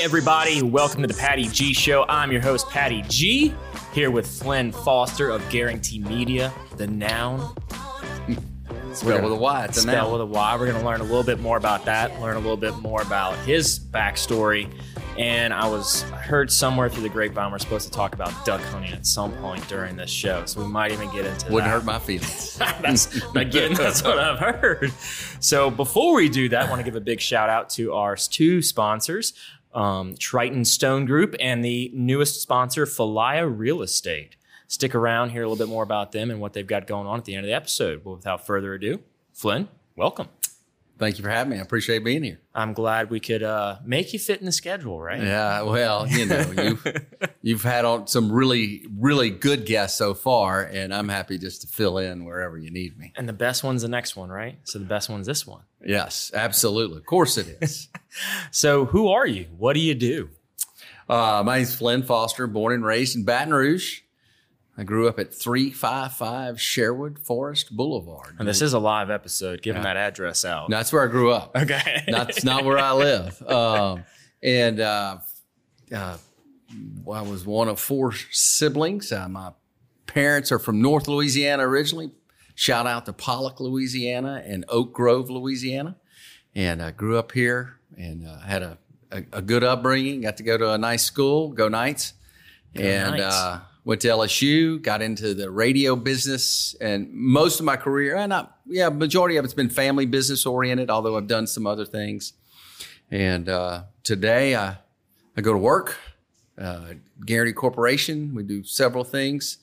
Hey, everybody, welcome to the Patty G Show. I'm your host, Patty G, here with Flynn Foster of Guaranty Media, the noun. Spell with a Y. It's a Spell noun. with a Y. We're going to learn a little bit more about that, learn a little bit more about his backstory. And I was I heard somewhere through the grapevine we're supposed to talk about duck hunting at some point during this show, so we might even get into Wouldn't that. hurt my feelings. that's again that's what i've heard so before we do that i want to give a big shout out to our two sponsors um, triton stone group and the newest sponsor Falaya real estate. Stick around hear a little bit more about them and what they've got going on at the end of the episode. But without further ado flynn welcome Thank you for having me. I appreciate being here. i'm glad we could uh, make you fit in the schedule right Yeah, well, you know, you've you've had on some really really good guests so far, and I'm happy just to fill in wherever you need me. and the best one's the next one right so the best one's this one Yes, absolutely. Of course it is. so who are you what do you do uh, my name's Flynn Foster, born and raised in Baton Rouge. I grew up at 355 Sherwood Forest Boulevard. and this is a live episode giving that address out That's where I grew up. okay That's not where I live. Um, and uh, uh, I was one of four siblings. Uh, my parents are from North Louisiana originally. Shout out to Pollock, Louisiana, and Oak Grove, Louisiana. And I grew up here and uh, had a, a, a good upbringing. Got to go to a nice school, go Knights, and Knights. Went to LSU. Got into the radio business, and most of my career, and yeah, majority of it's been family business oriented. Although I've done some other things. And uh, today I, I go to work, uh, Guaranty Corporation. We do several things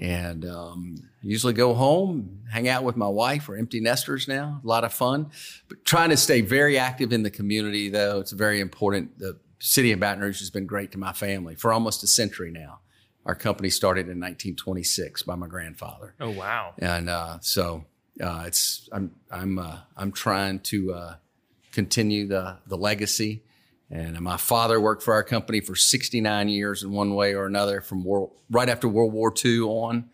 and um, usually go home, hang out with my wife. We're empty nesters now, a lot of fun. But trying to stay very active in the community, though, it's very important. The city of Baton Rouge has been great to my family for almost a century now. Our company started in 1926 by my grandfather oh wow and uh, so uh, it's I'm I'm uh, I'm trying to uh, continue the the legacy. And my father worked for our company for 69 years in one way or another, from world, right after World War II on.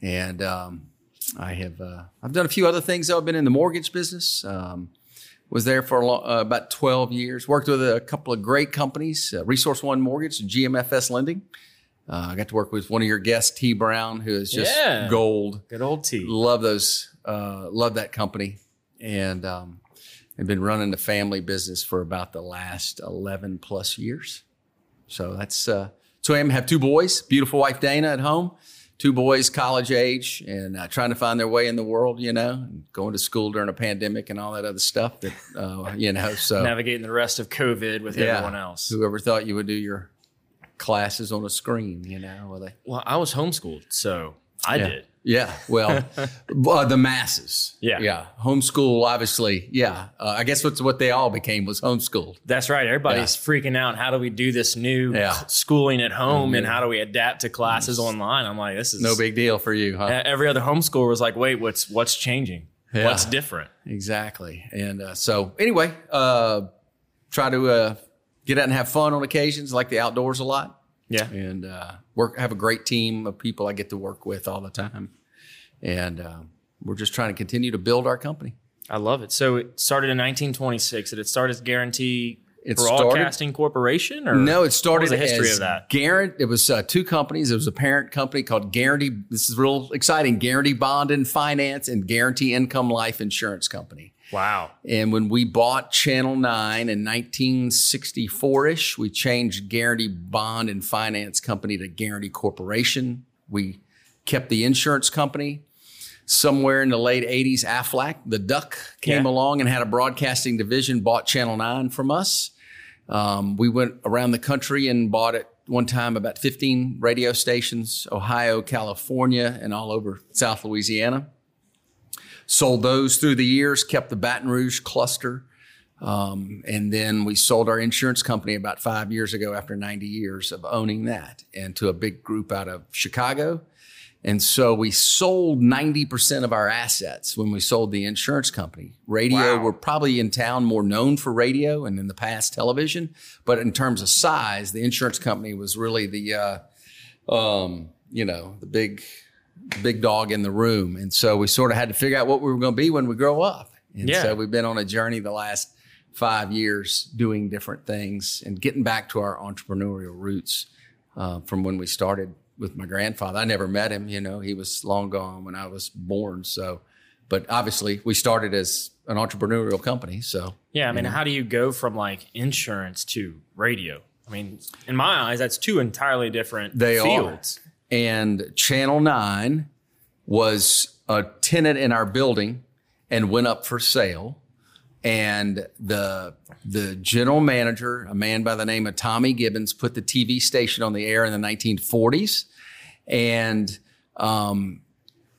And um, I have uh, I've done a few other things. Though. I've been in the mortgage business. Um, was there for a lo- uh, about 12 years. Worked with a couple of great companies, uh, Resource One Mortgage, GMFS Lending. Uh, I got to work with one of your guests, T. Brown, who is just Yeah. gold good old T love those uh, love that company and um, i've been running the family business for about the last 11 plus years so that's uh, so i am have two boys beautiful wife dana at home two boys college age and uh, trying to find their way in the world you know and going to school during a pandemic and all that other stuff that uh, you know so navigating the rest of COVID with yeah, everyone else. whoever thought you would do your classes on a screen you know well, they Well, I was homeschooled, so I yeah. did. Yeah, well, uh, the masses. Yeah. yeah. Homeschool, obviously. Yeah, uh, I guess what's what they all became was homeschooled. That's right. Everybody's freaking out. How do we do this new Yeah. schooling at home, and how do we adapt to classes online? I'm like, this is No big deal for you, huh? Every other homeschooler was like, wait, what's what's changing? Yeah. What's different? Exactly. And uh, so, anyway, uh, try to uh, get out and have fun on occasions, like the outdoors a lot, Yeah. and uh, work. Have a great team of people I get to work with all the time, and uh, we're just trying to continue to build our company. I love it. So it started in 1926. Did it start as Guaranty It started- Broadcasting Corporation? Or No, it started the history as of that? Garant. It was uh, two companies. It was a parent company called Guaranty. This is real exciting. Guaranty Bond and Finance and Guaranty Income Life Insurance Company. Wow. And when we bought Channel 9 in 1964 ish, we changed Guaranty Bond and Finance Company to Guaranty Corporation. We kept the insurance company. Somewhere in the late 80s, Aflac, the duck, came Yeah. along and had a broadcasting division, bought Channel 9 from us. Um, we went around the country and bought at one time about 15 radio stations, Ohio, California, and all over South Louisiana sold those through the years, kept the Baton Rouge cluster. Um, and then we sold our insurance company about five years ago after 90 years of owning that and to a big group out of Chicago. And so we sold 90% of our assets when we sold the insurance company. Radio, Wow. we're probably in town more known for radio and in the past television. But in terms of size, the insurance company was really the, uh, um, you know, the big, big dog in the room. And so we sort of had to figure out what we were going to be when we grow up. And Yeah. so we've been on a journey the last five years doing different things and getting back to our entrepreneurial roots uh, from when we started with my grandfather. I never met him, you know, he was long gone when I was born. So, but obviously we started as an entrepreneurial company. So, Yeah, I mean, how do you go from like insurance to radio? I mean, in my eyes, that's two entirely different They are. And Channel 9 was a tenant in our building and went up for sale. And the the general manager, a man by the name of Tommy Gibbons, put the TV station on the air in the 1940s. And um,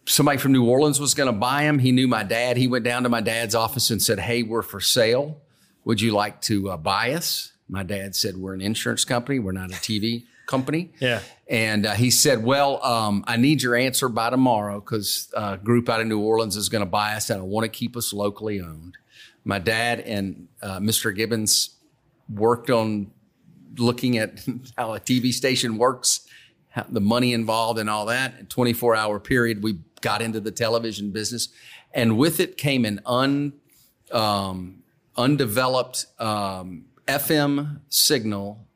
somebody from New Orleans was going to buy him. He knew my dad. He went down to my dad's office and said, "Hey, we're for sale. Would you like to uh, buy us?" My dad said, "We're an insurance company. We're not a TV company." Yeah. And uh, he said, "Well, um, I need your answer by tomorrow because a group out of New Orleans is going to buy us, and I want to keep us locally owned." My dad and uh, Mr. Gibbons worked on looking at how a TV station works, how, the money involved, and all that. 24 hour period, we got into the television business, and with it came an un um, undeveloped um, FM signal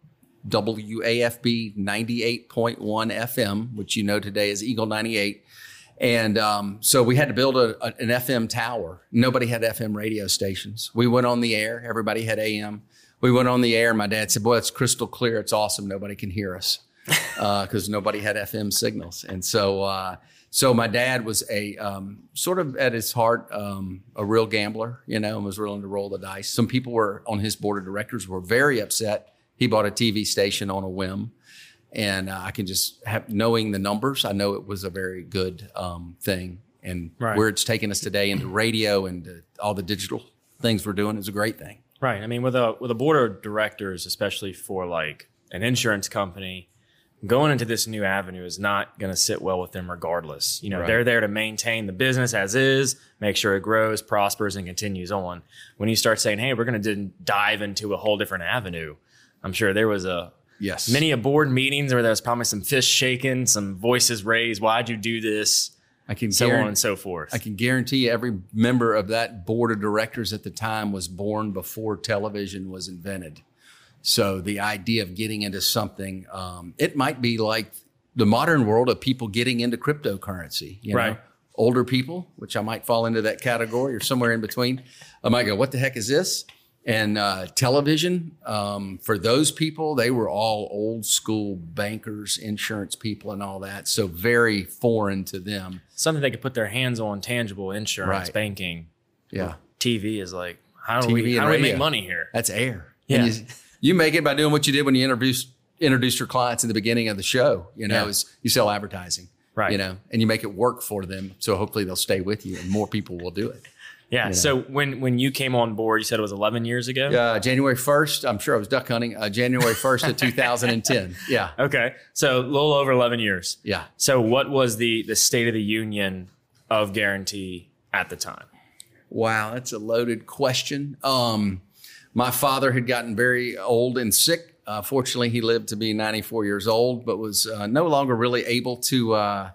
WAFB 98.1 FM, which you know today is Eagle 98. And um, so we had to build a, a- an FM tower. Nobody had FM radio stations. We went on the air. Everybody had AM. We went on the air. My dad said, "Boy, it's crystal clear. It's awesome. Nobody can hear us because nobody had FM signals." And so, uh, so my dad was a um, sort of at his heart um, a real gambler, you know, and was willing to roll the dice. Some people were on his board of directors were very upset. He bought a TV station on a whim and uh, I can just have knowing the numbers. I know it was a very good um, thing, and Right. where it's taken us today into radio and uh, all the digital things we're doing is a great thing. Right. I mean, with a with a board of directors, especially for like an insurance company, going into this new avenue is not going to sit well with them regardless. You know, Right. they're there to maintain the business as is, make sure it grows, prospers, and continues on. When you start saying, "Hey, we're going to dive into a whole different avenue," I'm sure there was a Yes, many a board meetings where there was probably some fists shaken, some voices raised. Why'd you do this? I can So on and so forth. I can guarantee every member of that board of directors at the time was born before television was invented. So the idea of getting into something, um, it might be like the modern world of people getting into cryptocurrency. You Right. know, older people, which I might fall into that category or somewhere in between. I might go, "What the heck is this?" And uh, television, um, for those people, they were all old school bankers, insurance people, and all that. So very foreign to them. Something they could put their hands on, tangible insurance, Right. banking. Yeah. TV is like, how do TV we how do we make money here? That's air. Yeah. And you, you make it by doing what you did when you introduced introduced your clients in the beginning of the show. You know, Yeah. is you sell advertising. Right. You know, and you make it work for them. So hopefully they'll stay with you and more people will do it. Yeah. So when when you came on board, you said it was 11 years ago. Uh, January 1st, I'm sure I was duck hunting, uh, January 1st of 2010. Yeah. Okay. So a little over 11 years. Yeah. So what was the the state of the union of Guaranty at the time? Wow, that's a loaded question. Um, my father had gotten very old and sick. Uh, fortunately, he lived to be 94 years old, but was uh, no longer really able to uh,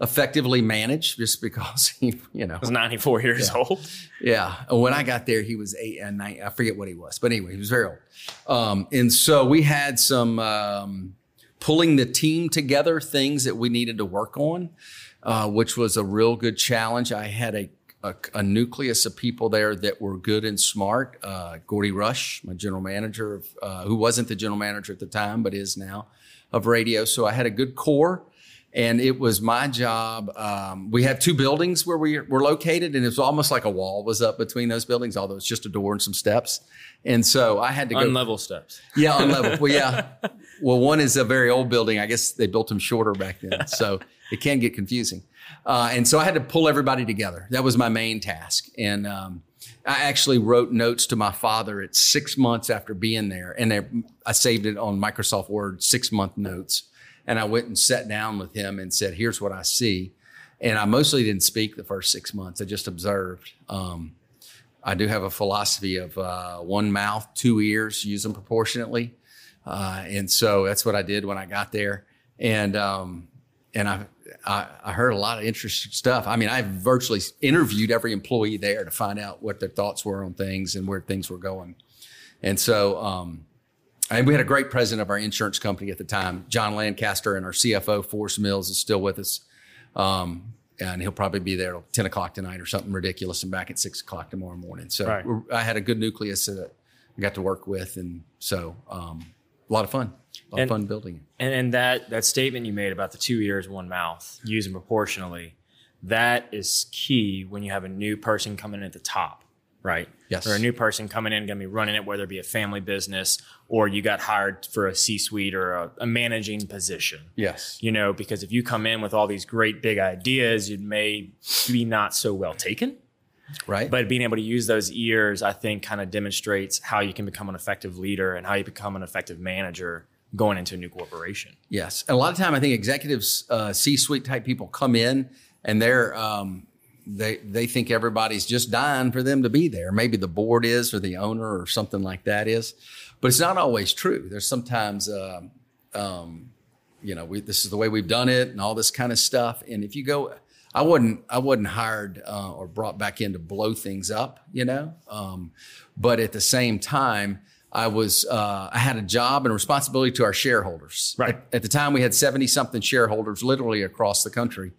effectively manage just because he, you know, was 94 years old. yeah. And when I got there, he was eight and nine. I forget what he was, but anyway, he was very old. Um, and so we had some um, pulling the team together things that we needed to work on, uh, which was a real good challenge. I had a, a, a nucleus of people there that were good and smart. Uh, Gordy Rush, my general manager, of, uh, who wasn't the general manager at the time, but is now of radio. So I had a good core and it was my job. Um, we have two buildings where we were located, and it was almost like a wall was up between those buildings, although it's just a door and some steps. And so I had to go. Unlevel steps. Yeah, on level. Well, yeah. Well, one is a very old building. I guess they built them shorter back then, so it can get confusing. Uh, and so I had to pull everybody together. That was my main task. And um, I actually wrote notes to my father at six months after being there, and I saved it on Microsoft Word, six month notes. And I went and sat down with him and said, "Here's what I see." And I mostly didn't speak the first six months. I just observed. Um, I do have a philosophy of uh, one mouth, two ears, use them proportionately. Uh, and so that's what I did when I got there. And, um, and I, I, I heard a lot of interesting stuff. I mean, I virtually interviewed every employee there to find out what their thoughts were on things and where things were going. And so, um, and we had a great president of our insurance company at the time, John Lancaster, and our CFO, Forrest Mills, is still with us. Um, and he'll probably be there at 10 o'clock tonight or something ridiculous and back at 6 o'clock tomorrow morning. So Right. we're- I had a good nucleus that I got to work with. And so um, a lot of fun, a lot And- of fun building it. And, and that that statement you made about the two ears, one mouth, using proportionally, that is key when you have a new person coming in at the top, right? Yes. Or a new person coming in, going to be running it, whether it be a family business or you got hired for a C-suite or a, a managing position. Yes. You know, because if you come in with all these great big ideas, it may be not so well taken. Right. But being able to use those ears, I think, kind of demonstrates how you can become an effective leader and how you become an effective manager going into a new corporation. Yes, and a lot of time I think executives, uh, C-suite type people come in and they're um, they they think everybody's just dying for them to be there. Maybe the board is, or the owner, or something like that is, but it's not always true. There's sometimes. um um, you know, we, this is the way we've done it, and all this kind of stuff. And if you go, I wasn't, I wasn't hired uh, or brought back in to blow things up, you know. Um, but at the same time, I was, uh, I had a job and a responsibility to our shareholders. Right. At, at the time, we had seventy something shareholders, literally across the country,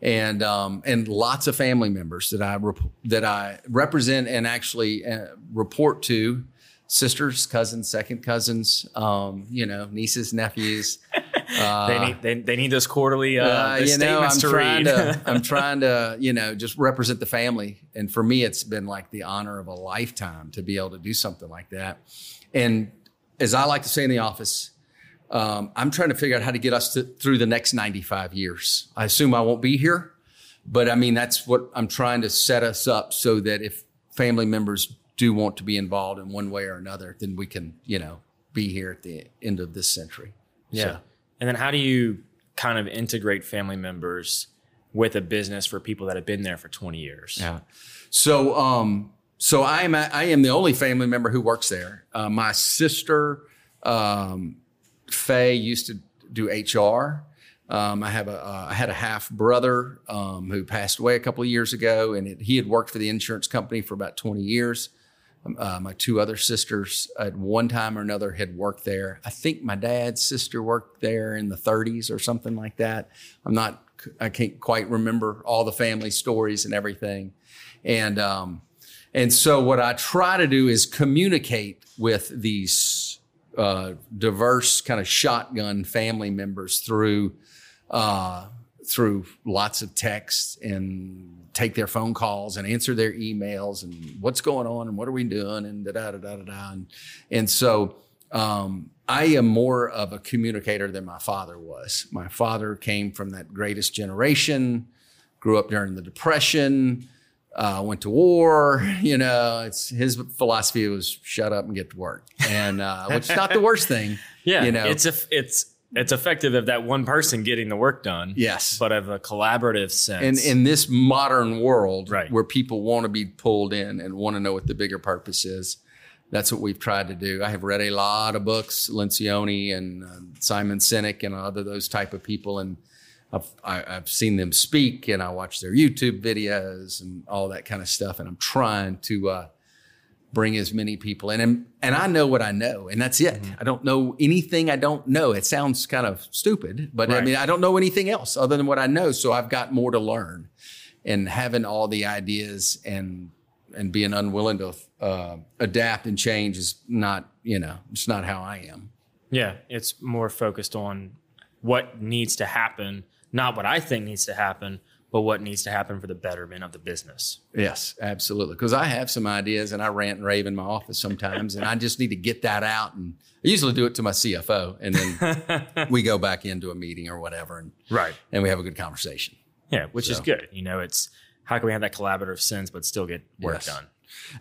and um, and lots of family members that I rep- that I represent and actually uh, report to. Sisters, cousins, second cousins, um, you know, nieces, nephews. they need they, they need those quarterly uh, Uh, you know, I'm to trying read. to, I'm trying to, you know, just represent the family. And for me, it's been like the honor of a lifetime to be able to do something like that. And as I like to say in the office, um, I'm trying to figure out how to get us to, through the next 95 years. I assume I won't be here, but I mean, that's what I'm trying to set us up so that if family members do want to be involved in one way or another, then we can, you know, be here at the end of this century. yeah. So- And then how do you kind of integrate family members with a business for people that have been there for 20 years? Yeah. So, um, so I am I am the only family member who works there. Uh, my sister, um, Faye, used to do HR. Um, I have a uh, I had a half brother um, who passed away a couple of years ago, and it, he had worked for the insurance company for about twenty years. Um, Uh, my two other sisters at one time or another had worked there. I think my dad's sister worked there in the 30s or something like that. I'm not, I can't quite remember all the family stories and everything. And, um, and so what I try to do is communicate with these uh, diverse kind of shotgun family members through uh, through lots of texts and take their phone calls and answer their emails and what's going on and what are we doing and da da da da da. And, and so um, I am more of a communicator than my father was. My father came from that greatest generation, grew up during the Depression, uh, went to war. You know, it's his philosophy was shut up and get to work, and uh, which is not the worst thing. Yeah, you know, it's a, it's it's effective of that one person getting the work done. Yes. but of a collaborative sense. in this modern world Right. where people want to be pulled in and want to know what the bigger purpose is that's what we've tried to do i have read a lot of books lencioni and uh, simon sinek and other those type of people and I've, I, I've seen them speak and i watch their youtube videos and all that kind of stuff. And i'm trying to uh, bring as many people in. And, and i know what i know and that's it. I don't know anything i don't know. It sounds kind of stupid but i mean i don't know anything else other than what i know. So i've got more to learn. And having all the ideas and and being unwilling to uh, adapt and change is not you know it's not how i am. Yeah, it's more focused on what needs to happen, not what I think needs to happen, but what needs to happen for the betterment of the business. Yes, absolutely. Because I have some ideas and I rant and rave in my office sometimes, and I just need to get that out. And I usually do it to my CFO, and then we go back into a meeting or whatever, and Right. and we have a good conversation. Yeah, which is good. You know, it's how can we have that collaborative sense but still get work Yes. done?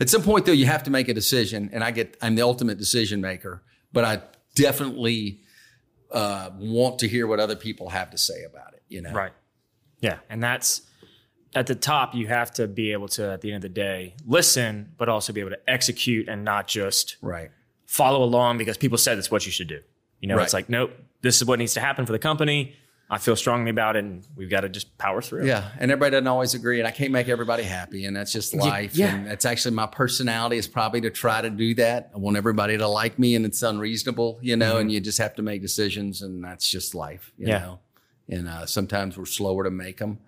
At some point, though, you have to make a decision, and I get I'm the ultimate decision maker, but I definitely uh, want to hear what other people have to say about it. You know, Right. Yeah. And that's at the top, you have to be able to, at the end of the day, listen, but also be able to execute and not just right, follow along because people said it's what you should do. You know, it's like, nope, this is what needs to happen for the company. I feel strongly about it, and we've got to just power through. Yeah, and everybody doesn't always agree, and I can't make everybody happy, and that's just life. yeah. And that's actually my personality is probably to try to do that. I want everybody to like me, and it's unreasonable, you know. And you just have to make decisions, and that's just life, you Mm-hmm. Yeah. know. And uh, sometimes we're slower to make them,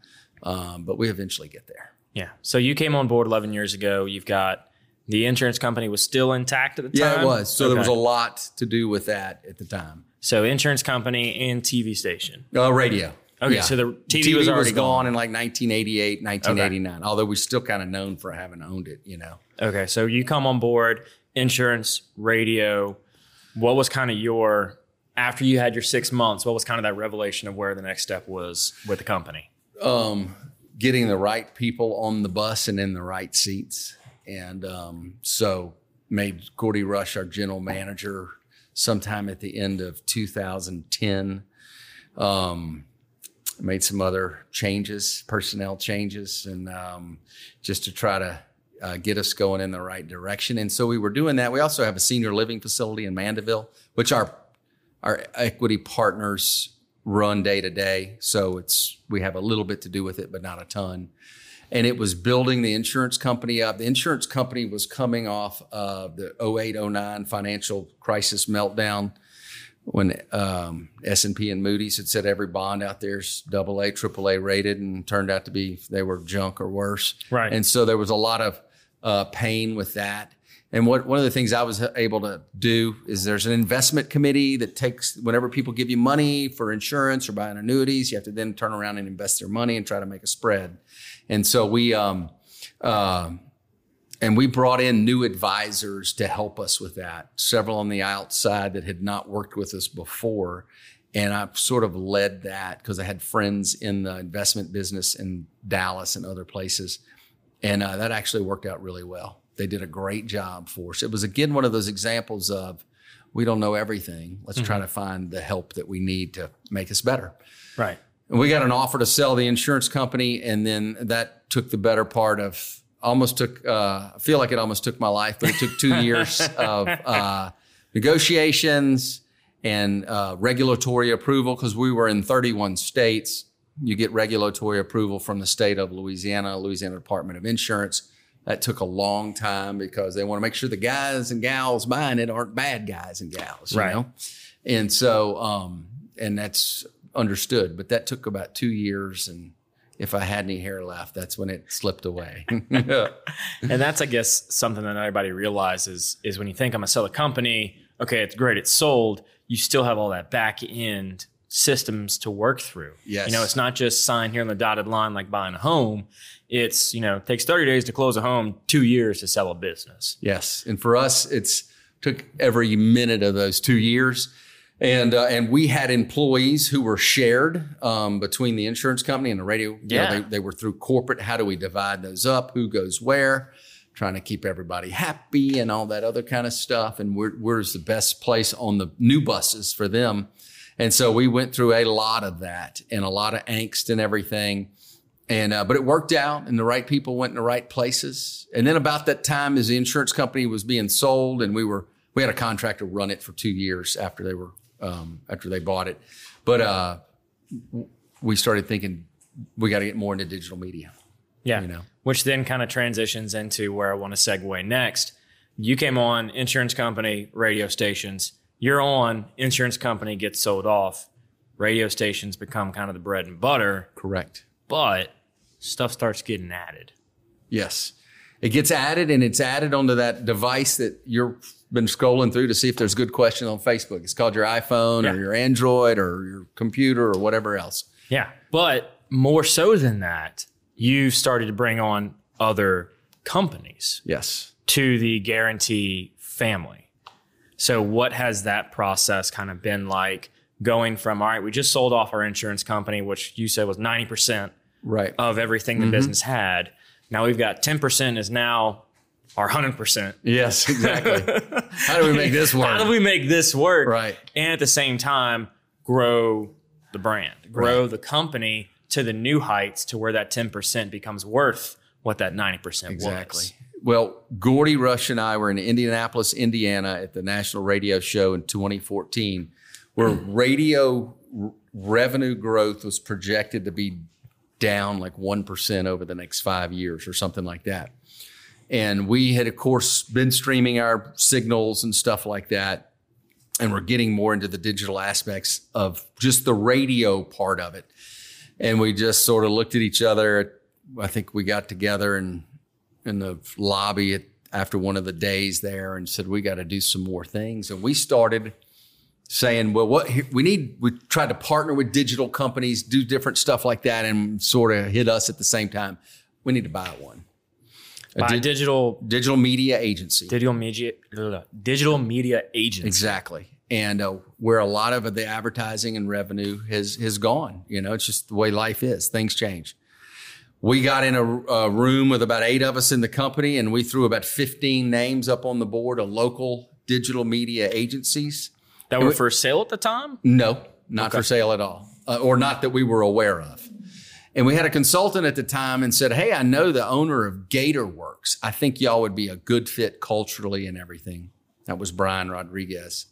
um, but we eventually get there. Yeah. So you came on board 11 years ago. You've got the insurance company was still intact at the time. Yeah, it was. So there was a lot to do with that at the time. So insurance company and TV station. Uh, radio. Okay, so the TV was already gone gone. in like 1988, 1989. Although we're still kind of known for having owned it, you know. Okay, so you come on board, insurance, radio. What was kind of your after you had your six months? What was kind of that revelation of where the next step was with the company? um, getting the right people on the bus and in the right seats. And um, so made Gordy Rush our general manager sometime at the end of 2010. Um, made some other changes, personnel changes, and um, just to try to uh, get us going in the right direction. And so we were doing that. We also have a senior living facility in Mandeville, which our our equity partners run day to day. So it's we have a little bit to do with it, but not a ton. And it was building the insurance company up. The insurance company was coming off of the 08, 09 financial crisis meltdown when um, S&P and Moody's had said every bond out there's double A, triple A rated and turned out to be they were junk or worse. Right. And so there was a lot of uh, pain with that. And what one of the things I was able to do is there's an investment committee that takes whenever people give you money for insurance or buying annuities, you have to then turn around and invest their money and try to make a spread. And so we um, uh, and we brought in new advisors to help us with that. Several on the outside that had not worked with us before. And I sort of led that because I had friends in the investment business in Dallas and other places. And uh, that actually worked out really well. They did a great job for us. It was again one of those examples of we don't know everything. Let's try to find the help that we need to make us better. Right. We got an offer to sell the insurance company, and then that took the better part of almost took. Uh, I feel like it almost took my life, but it took two years of uh, negotiations and uh, regulatory approval because we were in 31 states. You get regulatory approval from the state of Louisiana, Louisiana Department of Insurance. That took a long time because they want to make sure the guys and gals buying it aren't bad guys and gals, you Right. know. And so, um, and that's understood, but that took about two years. And if I had any hair left, that's when it slipped away. And that's, I guess, something that everybody realizes is when you think I'm gonna sell a company, okay, it's great, it's sold. You still have all that back end systems to work through. Yes. You know, it's not just sign here on the dotted line like buying a home. It's, you know, it takes 30 days to close a home, two years to sell a business. Yes, and for us, it's took every minute of those two years, and uh, and we had employees who were shared um, between the insurance company and the radio. You know, Yeah. they, they were through corporate. How do we divide those up? Who goes where? Trying to keep everybody happy and all that other kind of stuff. And where, where's the best place on the new buses for them? And so we went through a lot of that and a lot of angst and everything. And uh, but it worked out, and the right people went in the right places. And then about that time, as the insurance company was being sold, and we were we had a contractor run it for two years after they were um, after they bought it. But uh, we started thinking we got to get more into digital media. Yeah. You know. Which then kind of transitions into where I want to segue next. You came on insurance company, radio stations. You're on insurance company gets sold off. Radio stations become kind of the bread and butter, Correct. but stuff starts getting added. Yes. It gets added and it's added onto that device that you've been scrolling through to see if there's good questions on Facebook. It's called your iPhone Yeah. or your Android or your computer or whatever else. Yeah. But more so than that, you started to bring on other companies Yes. to the Guaranty family. So, what has that process kind of been like going from, all right, we just sold off our insurance company, which you said was 90% Right. of everything the mm-hmm. business had. Now we've got 10% is now our 100%. Yes, exactly. How do we make this work? How do we make this work? Right. And at the same time, grow the brand, grow the company to the new heights to where that 10% becomes worth what that 90% was. Exactly. was. Well, Gordy Rush and I were in Indianapolis, Indiana at the National Radio Show in 2014, where radio r- revenue growth was projected to be down like 1% over the next five years or something like that. And we had, of course, been streaming our signals and stuff like that. And we're getting more into the digital aspects of just the radio part of it. And we just sort of looked at each other. I think we got together and in the lobby at, after one of the days there and said, we got to do some more things. And we started saying, well, what we need, we tried to partner with digital companies, do different stuff like that, and sort of hit us at the same time. We need to buy one. A di- digital digital media agency. digital media digital media agency. Exactly. And uh, where a lot of the advertising and revenue has has gone, you know, it's just the way life is. Things change. We got in a, a room with about eight of us in the company, and we threw about fifteen names up on the board of local digital media agencies. That were for sale at the time? No, not for sale at all, uh, or not that we were aware of. And we had a consultant at the time and said, Hey, I know the owner of Gator Works. I think y'all would be a good fit culturally and everything. That was Brian Rodriguez.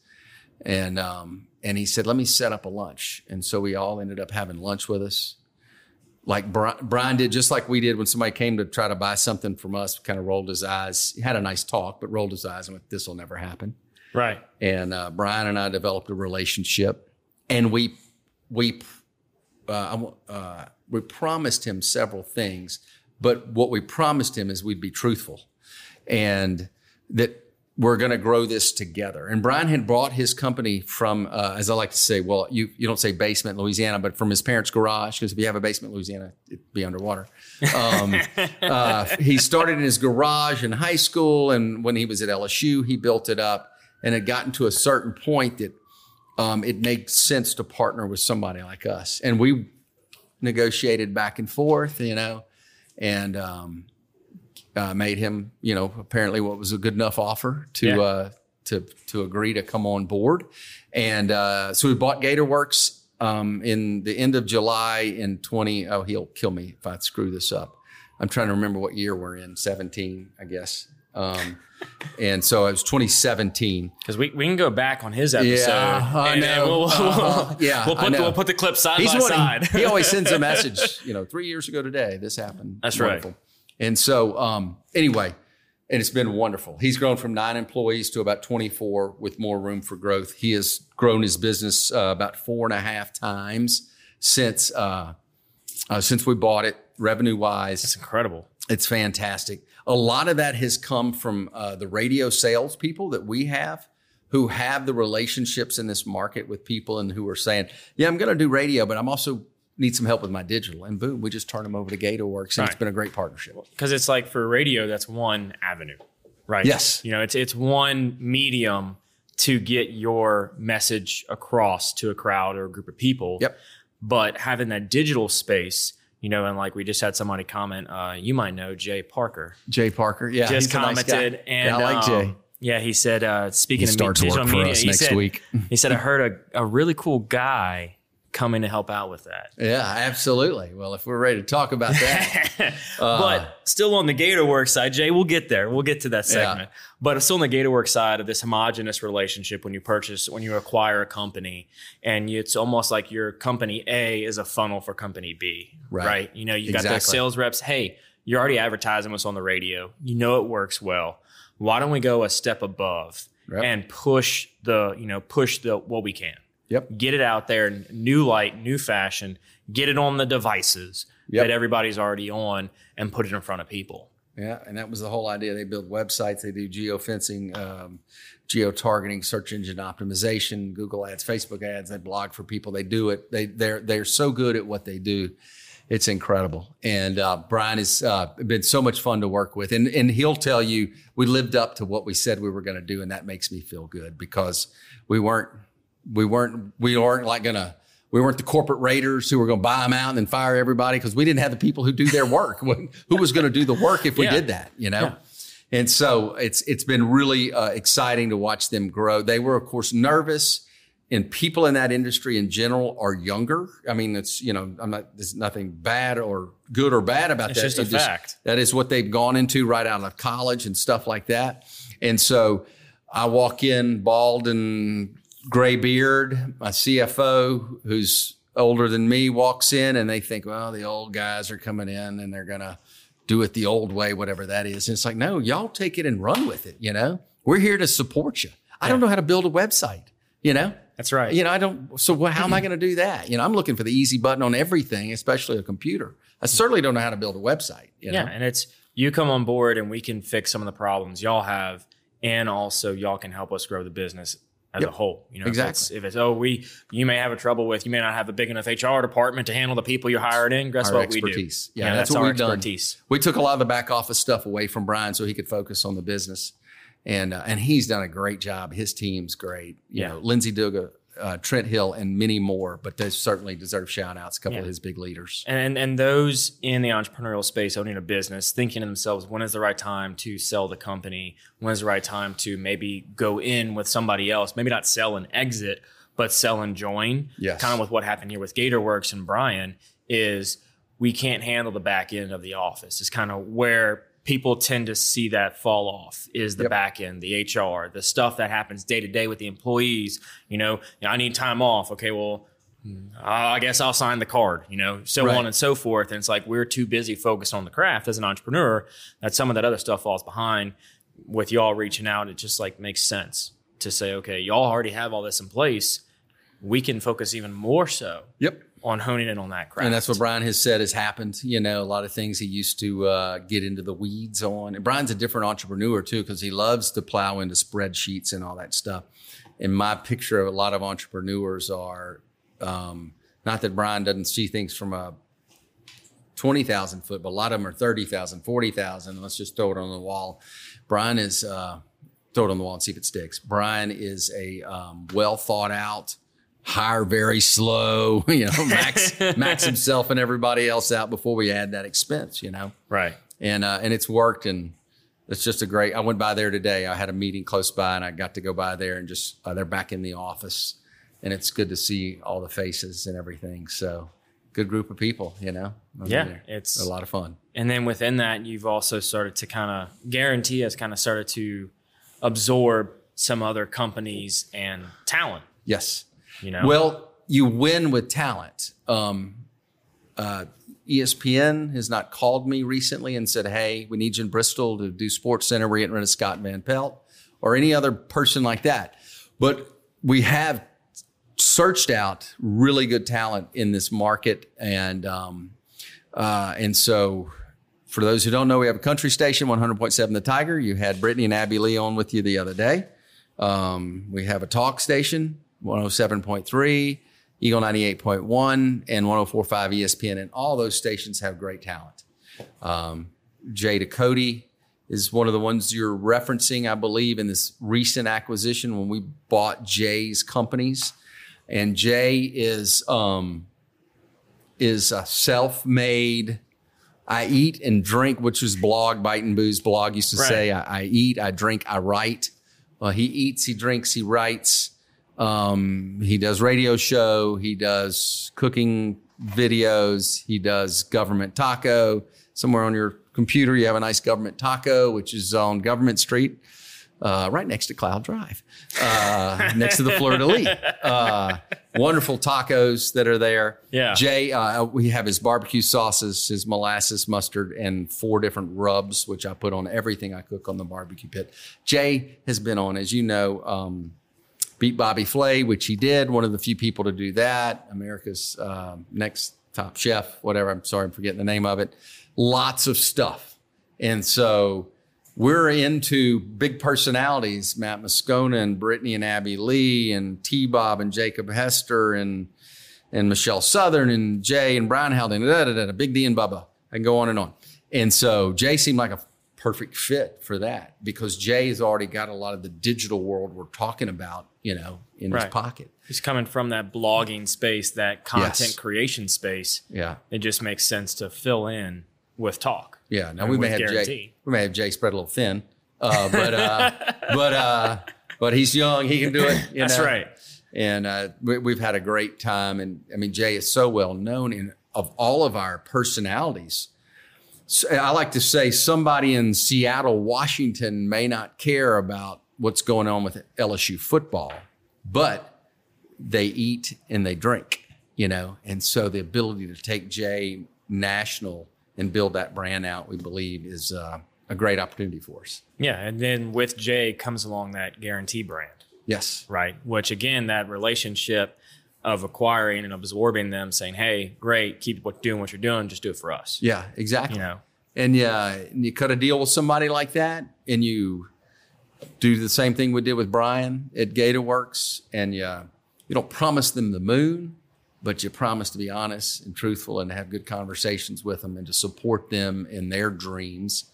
And, um, and he said, Let me set up a lunch. And so we all ended up having lunch with us. Like Bri- Brian did, just like we did when somebody came to try to buy something from us, kind of rolled his eyes. He had a nice talk, but rolled his eyes and went, This will never happen Right. and uh, Brian and I developed a relationship, and we we uh, I uh, we promised him several things, but what we promised him is we'd be truthful, and that we're going to grow this together. And Brian had brought his company from, uh, as I like to say, well, you you don't say basement Louisiana, but from his parents' garage, because if you have a basement Louisiana, it'd be underwater. Um, uh, he started in his garage in high school, and when he was at LSU, he built it up, and it gotten to a certain point that um, it made sense to partner with somebody like us, and we negotiated back and forth, you know, and um, uh, made him, you know, apparently what was a good enough offer to Yeah. uh, to to agree to come on board, and uh, so we bought GatorWorks um, in the end of July in twenty. Oh, he'll kill me if I screw this up. I'm trying to remember what year we're in. Seventeen, I guess. Um, and so it was 2017. Because we, we can go back on his episode. Yeah, I and, know. we'll, we'll, Uh-huh. Yeah, we'll put we'll put the clip side He's by one, side. he always sends a message, you know, three years ago today, this happened. That's right. And so, um, anyway, and it's been wonderful. He's grown from nine employees to about 24 with more room for growth. He has grown his business uh, about four and a half times since, uh, uh, since we bought it, revenue wise. It's incredible. It's fantastic. A lot of that has come from uh, the radio salespeople that we have who have the relationships in this market with people and who are saying, Yeah, I'm going to do radio, but I'm also need some help with my digital. And boom, we just turn them over to GatorWorks and it's been a great partnership. Because it's like for radio, that's one avenue, right? Yes. You know, it's it's one medium to get your message across to a crowd or a group of people. Yep. But having that digital space, you know, and like we just had somebody comment, uh, you might know Jay Parker Jay Parker. Yeah. just a nice commented, and yeah, I like um, Jay. Yeah, he said, uh, speaking He of starts digital work for media, us he next said, week. he said, I heard a, a really cool guy coming to help out with that. Yeah, absolutely. Well, if we're ready to talk about that, Uh. but still on the GatorWorks side, Jay, we'll get there. We'll get to that segment. But still on the GatorWorks side of this homogenous relationship when you purchase, when you acquire a company, and it's almost like your company A is a funnel for company B, Right. right? You know, you got those sales reps. Hey, you're already advertising us on the radio. You know it works well. Why don't we go a step above Yep. and push the, you know, push the what we can yep. get it out there in new light, new fashion, get it on the devices Yep. that everybody's already on and put it in front of people. Yeah, and that was the whole idea. They build websites, they do geofencing, um, geo targeting, search engine optimization, Google ads, Facebook ads. They blog for people. They do it. They they're they're so good at what they do. It's incredible. And uh, Brian has uh, been so much fun to work with, and and he'll tell you we lived up to what we said we were going to do, and that makes me feel good because we weren't we weren't we weren't like gonna we weren't the corporate raiders who were going to buy them out and then fire everybody because we didn't have the people who do their work. who was going to do the work if we Yeah. did that? You know. And so it's it's been really uh, exciting to watch them grow. They were, of course, nervous, and people in that industry in general are younger. I mean, it's you know, I'm not. There's nothing bad or good or bad about It's that. just a It fact. That is what they've gone into right out of college and stuff like that. And so I walk in bald and gray beard, my CFO, who's older than me, walks in and they think, well, the old guys are coming in and they're going to do it the old way, whatever that is. And it's like, no, y'all take it and run with it. You know, we're here to support you. I don't know how to build a website, you know? That's right. You know, I don't. So how am I going to do that? You know, I'm looking for the easy button on everything, especially a computer. I certainly don't know how to build a website. You know? Yeah, and it's you come on board and we can fix some of the problems y'all have, and also y'all can help us grow the business as Yep. a whole. You know, Exactly. If it's, if it's oh we you may have a trouble with you may not have a big enough HR department to handle the people you hired in. Guess Our what we do? expertise. Yeah, that's that's, what we've done. we took a lot of the back office stuff away from Brian so he could focus on the business, and uh, and he's done a great job. His team's great. You Yeah. know, Lindsay Duga, uh, Trent Hill, and many more. But they certainly deserve shout outs. A couple Yeah. of his big leaders. And and those in the entrepreneurial space owning a business, thinking to themselves, when is the right time to sell the company? When is the right time to maybe go in with somebody else? Maybe not sell and exit, but sell and join. Yes. Kind of with what happened here with GatorWorks and Brian is we can't handle the back end of the office. It's kind of where people tend to see that fall off is the Yep. back end, the HR, the stuff that happens day to day with the employees. You know, I need time off. Okay, well, I guess I'll sign the card, you know, so Right. on and so forth. And it's like we're too busy focused on the craft as an entrepreneur that some of that other stuff falls behind. With y'all reaching out, it just like makes sense to say, okay, y'all already have all this in place. We can focus even more so Yep. On honing in on that craft. And that's what Brian has said has happened. You know, a lot of things he used to uh, get into the weeds on. And Brian's a different entrepreneur too, because he loves to plow into spreadsheets and all that stuff. And my picture of a lot of entrepreneurs are um, not that Brian doesn't see things from a 20,000 foot, but a lot of them are 30,000, 40,000. Let's just throw it on the wall. Brian is, uh, throw it on the wall and see if it sticks. Brian is a um, well thought out, hire very slow, you know, max, max himself and everybody else out before we add that expense, you know? right. and uh, and it's worked and it's just a great i went by there today i had a meeting close by and i got to go by there and just uh, they're back in the office and it's good to see all the faces and everything so good group of people you know Yeah, they're- it's- a lot of fun And then within that, you've also started to kind of Guaranty has kind of started to absorb some other companies and talent. yes You know, well you win with talent. Um, uh, espn has not called me recently and said hey we need you in bristol to do sports center. We're getting rid of scott van pelt or any other person like that. But we have searched out really good talent in this market and um, uh, and so for those who don't know we have a country station 100.7 the tiger. You had brittany and abby lee on with you the other day. Um, we have a talk station 107.3 eagle 98.1 and 104.5 espn and all those stations have great talent um, jay Ducote is one of the ones you're referencing, I believe, in this recent acquisition when we bought Jay's companies. And Jay is um, is a self-made. I eat and drink, which was blog, Bite and Booze blog used to Right. say. I, I eat, I drink, I write. Well, he eats, he drinks, he writes. Um, he does radio show. He does cooking videos. He does government taco. Somewhere on your computer, you have a nice government taco, which is on Government Street, uh, right next to Cloud Drive, uh, next to the Fleur de Lis. Uh, wonderful tacos that are there. Yeah. Jay, uh, we have his barbecue sauces, his molasses, mustard, and four different rubs, which I put on everything I cook on the barbecue pit. Jay has been on, as you know, um, beat Bobby Flay, which he did. One of the few people to do that. America's um, next top chef, whatever. I'm sorry, I'm forgetting the name of it. Lots of stuff, and so we're into big personalities: Matt Moscona and Brittany and Abby Lee and T. Bob and Jacob Hester and and Michelle Southern and Jay and Brian Haldane, da, da, da, da, Big D and Bubba. I can go on and on. And so Jay seemed like a perfect fit for that because Jay has already got a lot of the digital world we're talking about, you know, in his pocket. he's coming from that blogging space, that content Yes. creation space. Yeah. It just makes sense to fill in with talk. Yeah. Now we may have Jay, we may have Jay spread a little thin, uh, but, uh, but, uh, but he's young. He can do it. You That's know? right. and uh, we, we've had a great time. And I mean, Jay is so well known in of all of our personalities. So I like to say somebody in Seattle, Washington, may not care about what's going on with LSU football, but they eat and they drink, you know. And so the ability to take Jay national and build that brand out, we believe, is uh, a great opportunity for us. Yeah, and then with Jay comes along that Guaranty brand, Yes. right? Which again, that relationship of acquiring and absorbing them, saying, "Hey, great, keep what doing what you're doing, just do it for us." Yeah, exactly. You know, and yeah, and you cut a deal with somebody like that, and you do the same thing we did with Brian at GatorWorks, and you you don't promise them the moon, but you promise to be honest and truthful and have good conversations with them and to support them in their dreams.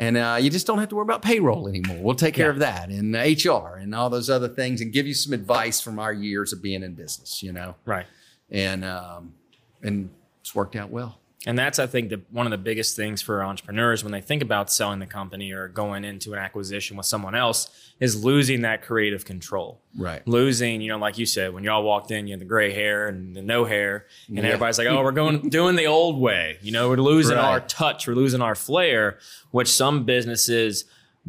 And uh, you just don't have to worry about payroll anymore. We'll take care Yeah. of that and HR and all those other things and give you some advice from our years of being in business, you know. right? And um, and it's worked out well. And that's, I think, the, one of the biggest things for entrepreneurs when they think about selling the company or going into an acquisition with someone else is losing that creative control. Right. Losing, you know, like you said, when y'all walked in, you had the gray hair and the no hair, and Yeah. everybody's like, "Oh, we're going doing the old way." You know, we're losing Right. our touch, we're losing our flair, which some businesses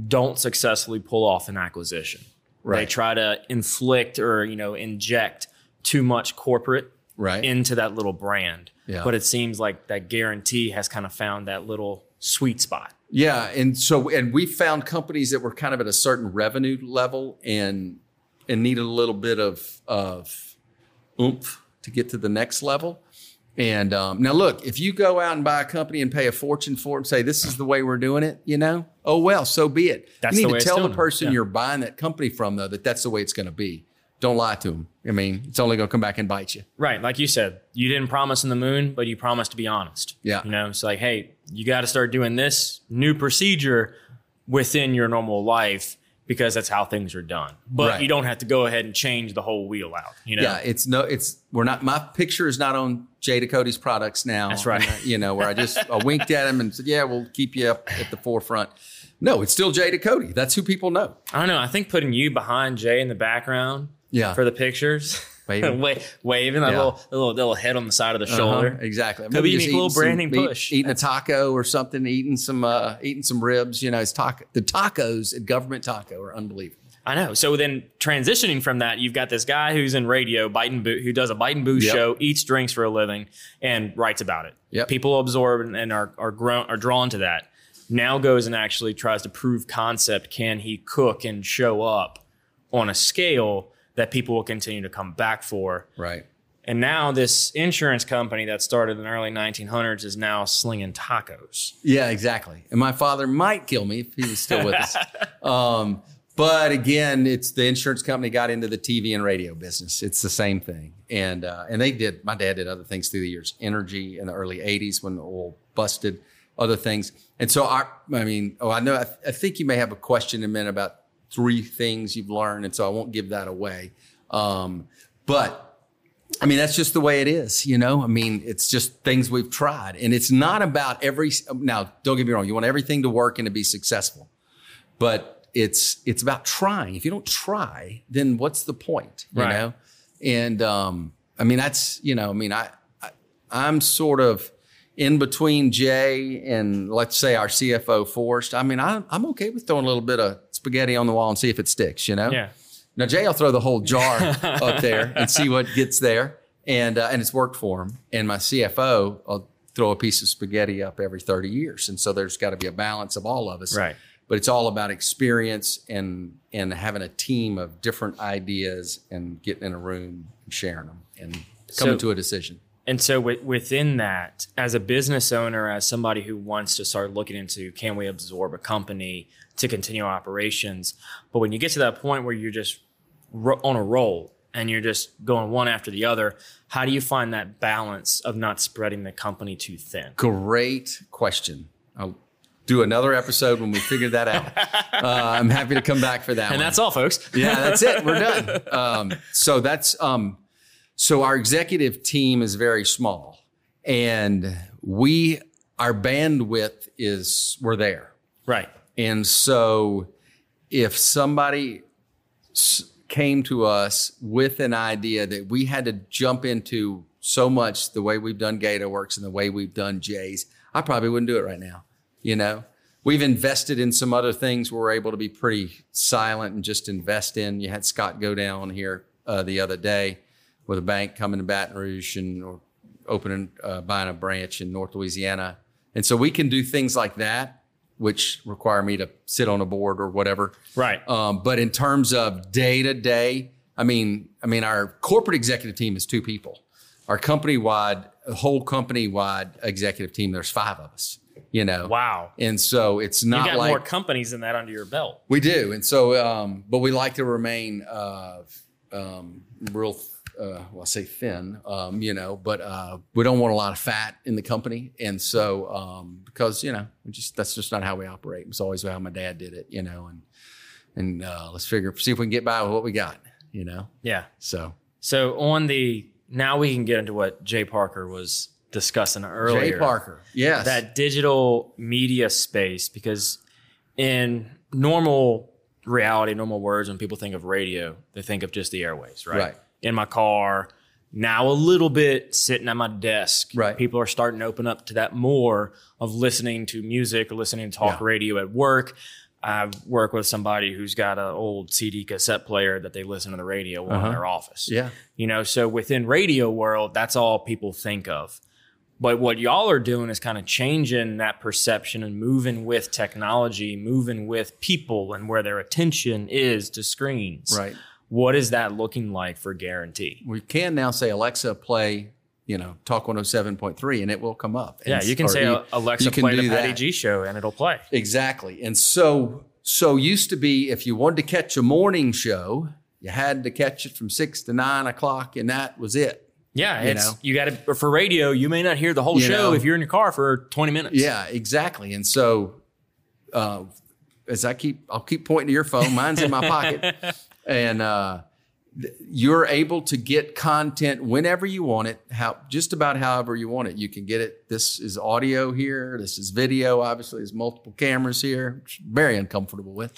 don't successfully pull off an acquisition. Right. They try to inflict or you know inject too much corporate Right. into that little brand. Yeah. But it seems like that Guaranty has kind of found that little sweet spot. Yeah, and so and we found companies that were kind of at a certain revenue level and and needed a little bit of of oomph to get to the next level. And um, now, look, if you go out and buy a company and pay a fortune for it and say this is the way we're doing it, you know, oh well, so be it. That's you need to tell the person Yeah. you're buying that company from, though, that that's the way it's going to be. Don't lie to them. I mean, it's only going to come back and bite you. Right. Like you said, you didn't promise in the moon, but you promised to be honest. Yeah. You know, it's like, hey, you got to start doing this new procedure within your normal life because that's how things are done. But Right. you don't have to go ahead and change the whole wheel out. You know? Yeah, it's no, it's we're not. My picture is not on Jay Ducote's products now. That's right. And, uh, you know, where I just I winked at him and said, "Yeah, we'll keep you up at the forefront." No, it's still Jay Ducote. That's who people know. I don't know. I think putting you behind Jay in the background Yeah, for the pictures, Waving. Wa- waving that Yeah. little, little little head on the side of the Uh-huh, shoulder. exactly. Could be a little eating some- branding eat- push. eating a taco or something, eating some uh, eating some ribs. You know, it's taco. The tacos at Government Taco are unbelievable. I know. So then transitioning from that, you've got this guy who's in radio, Bite and Booze, who does a Bite and Booze Yep. show, eats drinks for a living, and writes about it. Yep. People absorb and- and are are grown are drawn to that. Now goes and actually tries to prove concept. Can he cook and show up on a scale that people will continue to come back for? Right. And now this insurance company that started in the early 1900s is now slinging tacos. Yeah, exactly. And my father might kill me if he was still with us. Um, but again, it's the insurance company got into the TV and radio business. It's the same thing, and uh, and they did. My dad did other things through the years, energy in the early '80s when the oil busted, other things. And so I, I mean, oh, I know. I, I think you may have a question in a minute about three things you've learned, and so I won't give that away. Um, but I mean, that's just the way it is, you know? I mean, it's just things we've tried. And it's not about every, now, don't get me wrong, you want everything to work and to be successful. But it's it's about trying. If you don't try, then what's the point? You Right. know? And um, I mean, that's, you know, I mean, I, I I'm sort of in between Jay and let's say our CFO Forrest. I mean, I, I'm okay with throwing a little bit of spaghetti on the wall and see if it sticks, you know? Yeah. Now Jay I'll throw the whole jar up there and see what gets there, and uh, and it's worked for him. And my CFO I'll throw a piece of spaghetti up every thirty years, and so there's got to be a balance of all of us. Right. But it's all about experience and and having a team of different ideas and getting in a room and sharing them and coming So- to a decision. And so wi- within that, as a business owner, as somebody who wants to start looking into can we absorb a company to continue operations, but when you get to that point where you're just ro- on a roll and you're just going one after the other, how do you find that balance of not spreading the company too thin? Great question. I'll do another episode when we figure that out. Uh, I'm happy to come back for that. And one. that's all, folks. yeah, that's it. We're done. Um, so that's um, so our executive team is very small, and we our bandwidth is we're there, Right. and so if somebody came to us with an idea that we had to jump into so much the way we've done GatorWorks and the way we've done Jay's, I probably wouldn't do it right now. You know, we've invested in some other things we're able to be pretty silent and just invest in. You had Scott go down here uh, the other day, with a bank coming to Baton Rouge and or opening uh, buying a branch in North Louisiana, and so we can do things like that, which require me to sit on a board or whatever. Right. Um, but in terms of day to day, I mean, I mean, our corporate executive team is two people. Our company wide, whole company wide executive team, there's five of us. You know. Wow. And so it's not You got like more companies than that under your belt. we do, and so, um, but we like to remain uh, um, real. Uh, well, I say thin, um, you know, but uh, we don't want a lot of fat in the company, and so um, because you know, we just that's just not how we operate. It's always how my dad did it, you know, and and uh, let's figure see if we can get by with what we got, you know. Yeah. So So on the now we can get into what Jay Parker was discussing earlier. Jay Parker, yes, that digital media space because in normal reality, normal words, when people think of radio, they think of just the airways, right? Right. In my car, now a little bit sitting at my desk. Right. People are starting to open up to that more of listening to music or listening to talk Yeah. radio at work. I work with somebody who's got an old CD cassette player that they listen to the radio on in their office. Uh-huh. yeah, You know, so within radio world, that's all people think of. But what y'all are doing is kind of changing that perception and moving with technology, moving with people and where their attention is to screens. right. What is that looking like for Guaranty? We can now say Alexa play, you know, Talk 107.3, and it will come up. Yeah, you can say you- Alexa you can play the Patty that. G show and it'll play. Exactly. And so so used to be if you wanted to catch a morning show, you had to catch it from six to nine o'clock, and that was it. Yeah, You it's know? you got to for radio. You may not hear the whole You show know? if you're in your car for 20 minutes. Yeah, exactly. And so uh, as I keep I'll keep pointing to your phone, mine's in my pocket. And uh you're able to get content whenever you want it, how just about however you want it. You can get it. This is audio here. This is video. Obviously, there's multiple cameras here. Very uncomfortable with.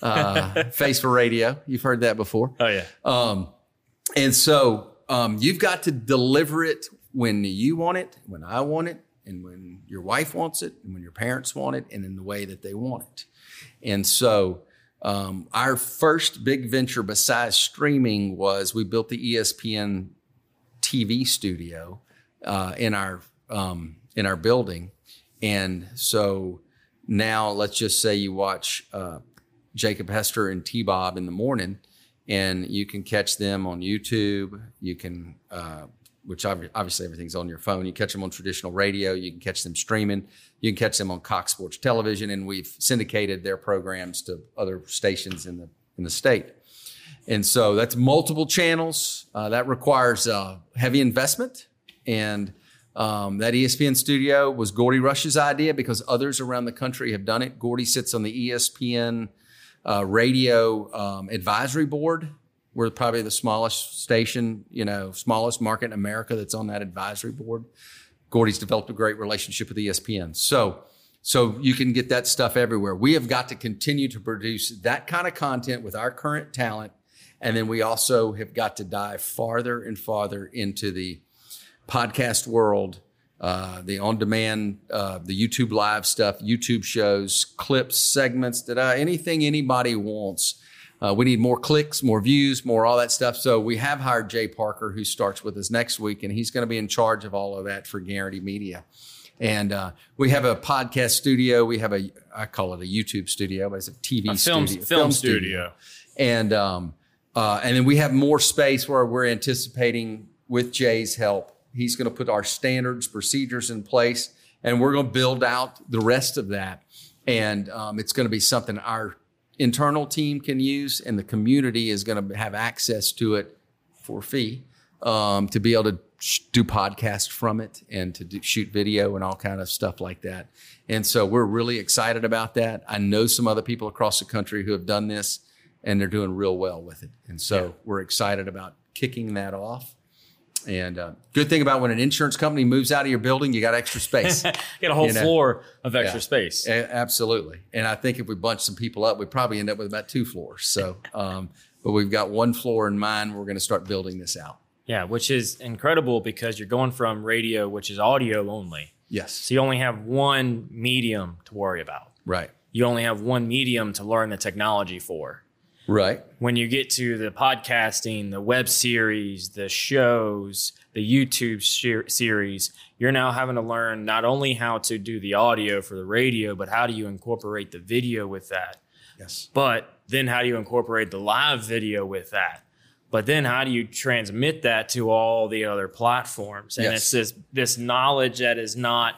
Uh, face for radio. You've heard that before. Oh yeah. Um, and so um, you've got to deliver it when you want it, when I want it, and when your wife wants it, and when your parents want it, and in the way that they want it. And so um, our first big venture besides streaming was we built the ESPN TV studio uh, in our um, in our building, and so now let's just say you watch uh, Jacob Hester and T Bob in the morning, and you can catch them on YouTube. You can, uh, which obviously everything's on your phone. You catch them on traditional radio. You can catch them streaming. You can catch them on Cox Sports Television, and we've syndicated their programs to other stations in the in the state. And so that's multiple channels. Uh, that requires uh, heavy investment. And um, that ESPN studio was Gordy Rush's idea because others around the country have done it. Gordy sits on the ESPN uh, radio um, advisory board. We're probably the smallest station, you know, smallest market in America that's on that advisory board. Gordy's developed a great relationship with ESPN. So, so you can get that stuff everywhere. We have got to continue to produce that kind of content with our current talent. And then we also have got to dive farther and farther into the podcast world, uh, the on demand, uh, the YouTube live stuff, YouTube shows, clips, segments, that uh, anything anybody wants. Uh, we need more clicks, more views, more all that stuff. So we have hired Jay Parker, who starts with us next week, and he's going to be in charge of all of that for Guaranty Media. And uh, we have a podcast studio. We have a, I call it a YouTube studio, but it's a TV A film, studio. film studio. And um, uh, and then we have more space where we're anticipating with Jay's help. He's going to put our standards, procedures in place, and we're going to build out the rest of that. And um, it's going to be something our internal team can use, and the community is going to have access to it for fee um, to be able to sh- do podcasts from it and to do, shoot video and all kind of stuff like that. And so we're really excited about that. I know some other people across the country who have done this and they're doing real well with it. And so we're excited about kicking that off. And uh, good thing about when an insurance company moves out of your building, you got extra space. Get a whole You know? floor of extra Yeah. space. A- absolutely. And I think if we bunch some people up, we probably end up with about two floors. So, um, but we've got one floor in mind. We're going to start building this out. Yeah, which is incredible because you're going from radio, which is audio only. Yes. So you only have one medium to worry about. Right. You only have one medium to learn the technology for. Right. When you get to the podcasting, the web series, the shows, the YouTube ser- series, you're now having to learn not only how to do the audio for the radio, but how do you incorporate the video with that? Yes. But then how do you incorporate the live video with that? But then how do you transmit that to all the other platforms? And Yes. it's this this knowledge that is not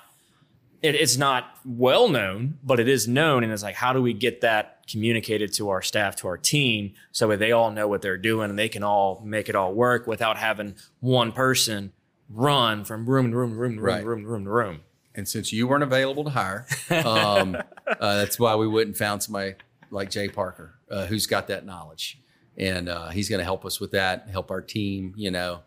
it, it's not well known, but it is known. And it's like, how do we get that communicated to our staff, to our team, so that they all know what they're doing and they can all make it all work without having one person run from room to room to room to room Right. to room to room to room. And since you weren't available to hire, um, uh, that's why we went and found somebody like Jay Parker, uh, who's got that knowledge, and uh, he's going to help us with that, help our team, you know,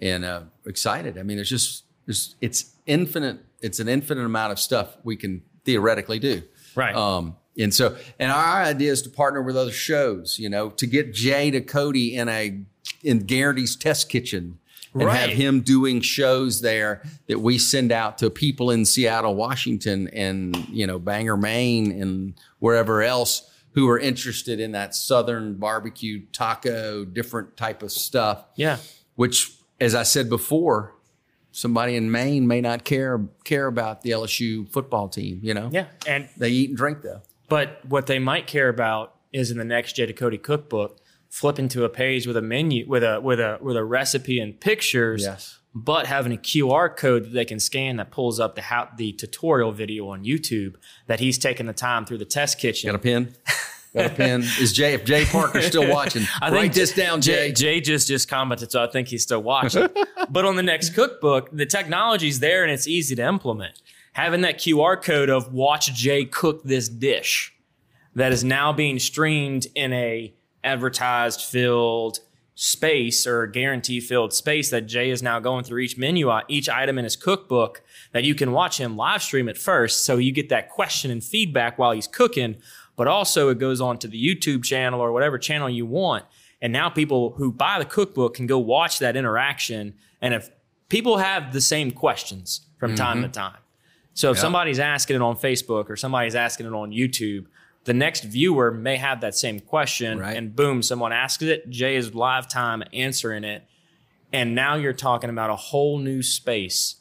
and uh, excited. I mean, there's just there's it's infinite. It's an infinite amount of stuff we can theoretically do. Right. Um, and so, and our idea is to partner with other shows, you know, to get Jay Ducote in a in Guaranty's test kitchen and have him doing shows there that we send out to people in Seattle, Washington, and you know Bangor, Maine, and wherever else who are interested in that southern barbecue taco, different type of stuff. yeah. Which, as I said before, somebody in Maine may not care care about the LSU football team. You know, Yeah. And they eat and drink though. But what they might care about is in the next Jay Ducote cookbook, flipping to a page with a menu with a with a with a recipe and pictures, Yes. but having a QR code that they can scan that pulls up the how the tutorial video on YouTube that he's taken the time through the test kitchen. Got a pen? Got a pen? Is Jay if Jay Parker's still watching? I write this down, Jay. Jay just just commented, so I think he's still watching. but on the next cookbook, the technology's there and it's easy to implement. Having that QR code of watch Jay cook this dish that is now being streamed in a advertised filled space or Guaranty filled space that Jay is now going through each menu, uh, each item in his cookbook that you can watch him live stream it first. So you get that question and feedback while he's cooking, but also it goes on to the YouTube channel or whatever channel you want. And now people who buy the cookbook can go watch that interaction. And if people have the same questions from time to mm-hmm. time. So if Yeah. somebody's asking it on Facebook or somebody's asking it on YouTube, the next viewer may have that same question Right. and boom, someone asks it. Jay is live time answering it. And now you're talking about a whole new space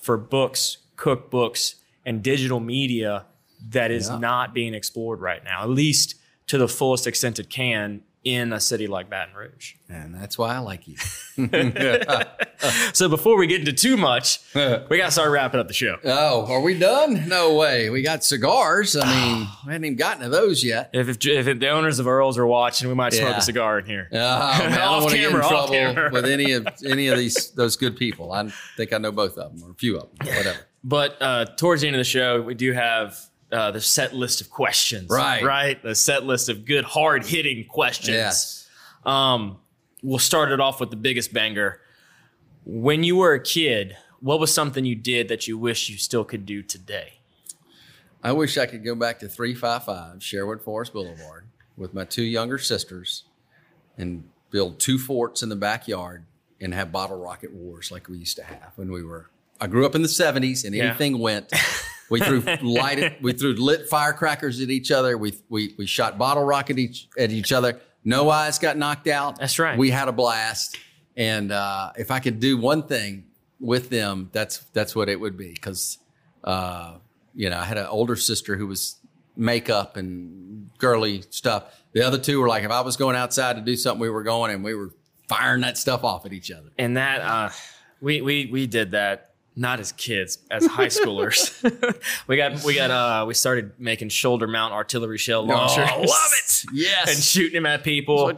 for books, cookbooks, and digital media that is Yeah. not being explored right now, at least to the fullest extent it can in a city like Baton Rouge. And that's why I like you. So before we get into too much, we got to start wrapping up the show. Oh, are we done? No way. We got cigars. I mean, we hadn't even gotten to those yet. If, if, if the owners of Earls are watching, we might smoke Yeah. a cigar in here. Oh, man, I don't want to get in trouble with any of any of these those good people. I think I know both of them or a few of them. Whatever. But uh, towards the end of the show, we do have uh, the set list of questions. Right. Right. The set list of good, hard hitting questions. Yes. Um, we'll start it off with the biggest banger. When you were a kid, what was something you did that you wish you still could do today? I wish I could go back to 355 Sherwood Forest Boulevard with my two younger sisters and build two forts in the backyard and have bottle rocket wars like we used to have when we were. I grew up in the 70s and Yeah. anything went. We threw lighted, we threw lit firecrackers at each other. We we we shot bottle rocket each, at each other. No eyes got knocked out. That's right. We had a blast. And uh, if I could do one thing with them, that's that's what it would be. Because uh, you know, I had an older sister who was makeup and girly stuff. The other two were like, if I was going outside to do something, we were going and we were firing that stuff off at each other. And that uh, we we we did that not as kids, as high schoolers. we got we got uh we started making shoulder mount artillery shell launchers. Oh, love it. Yes. and shooting them at people.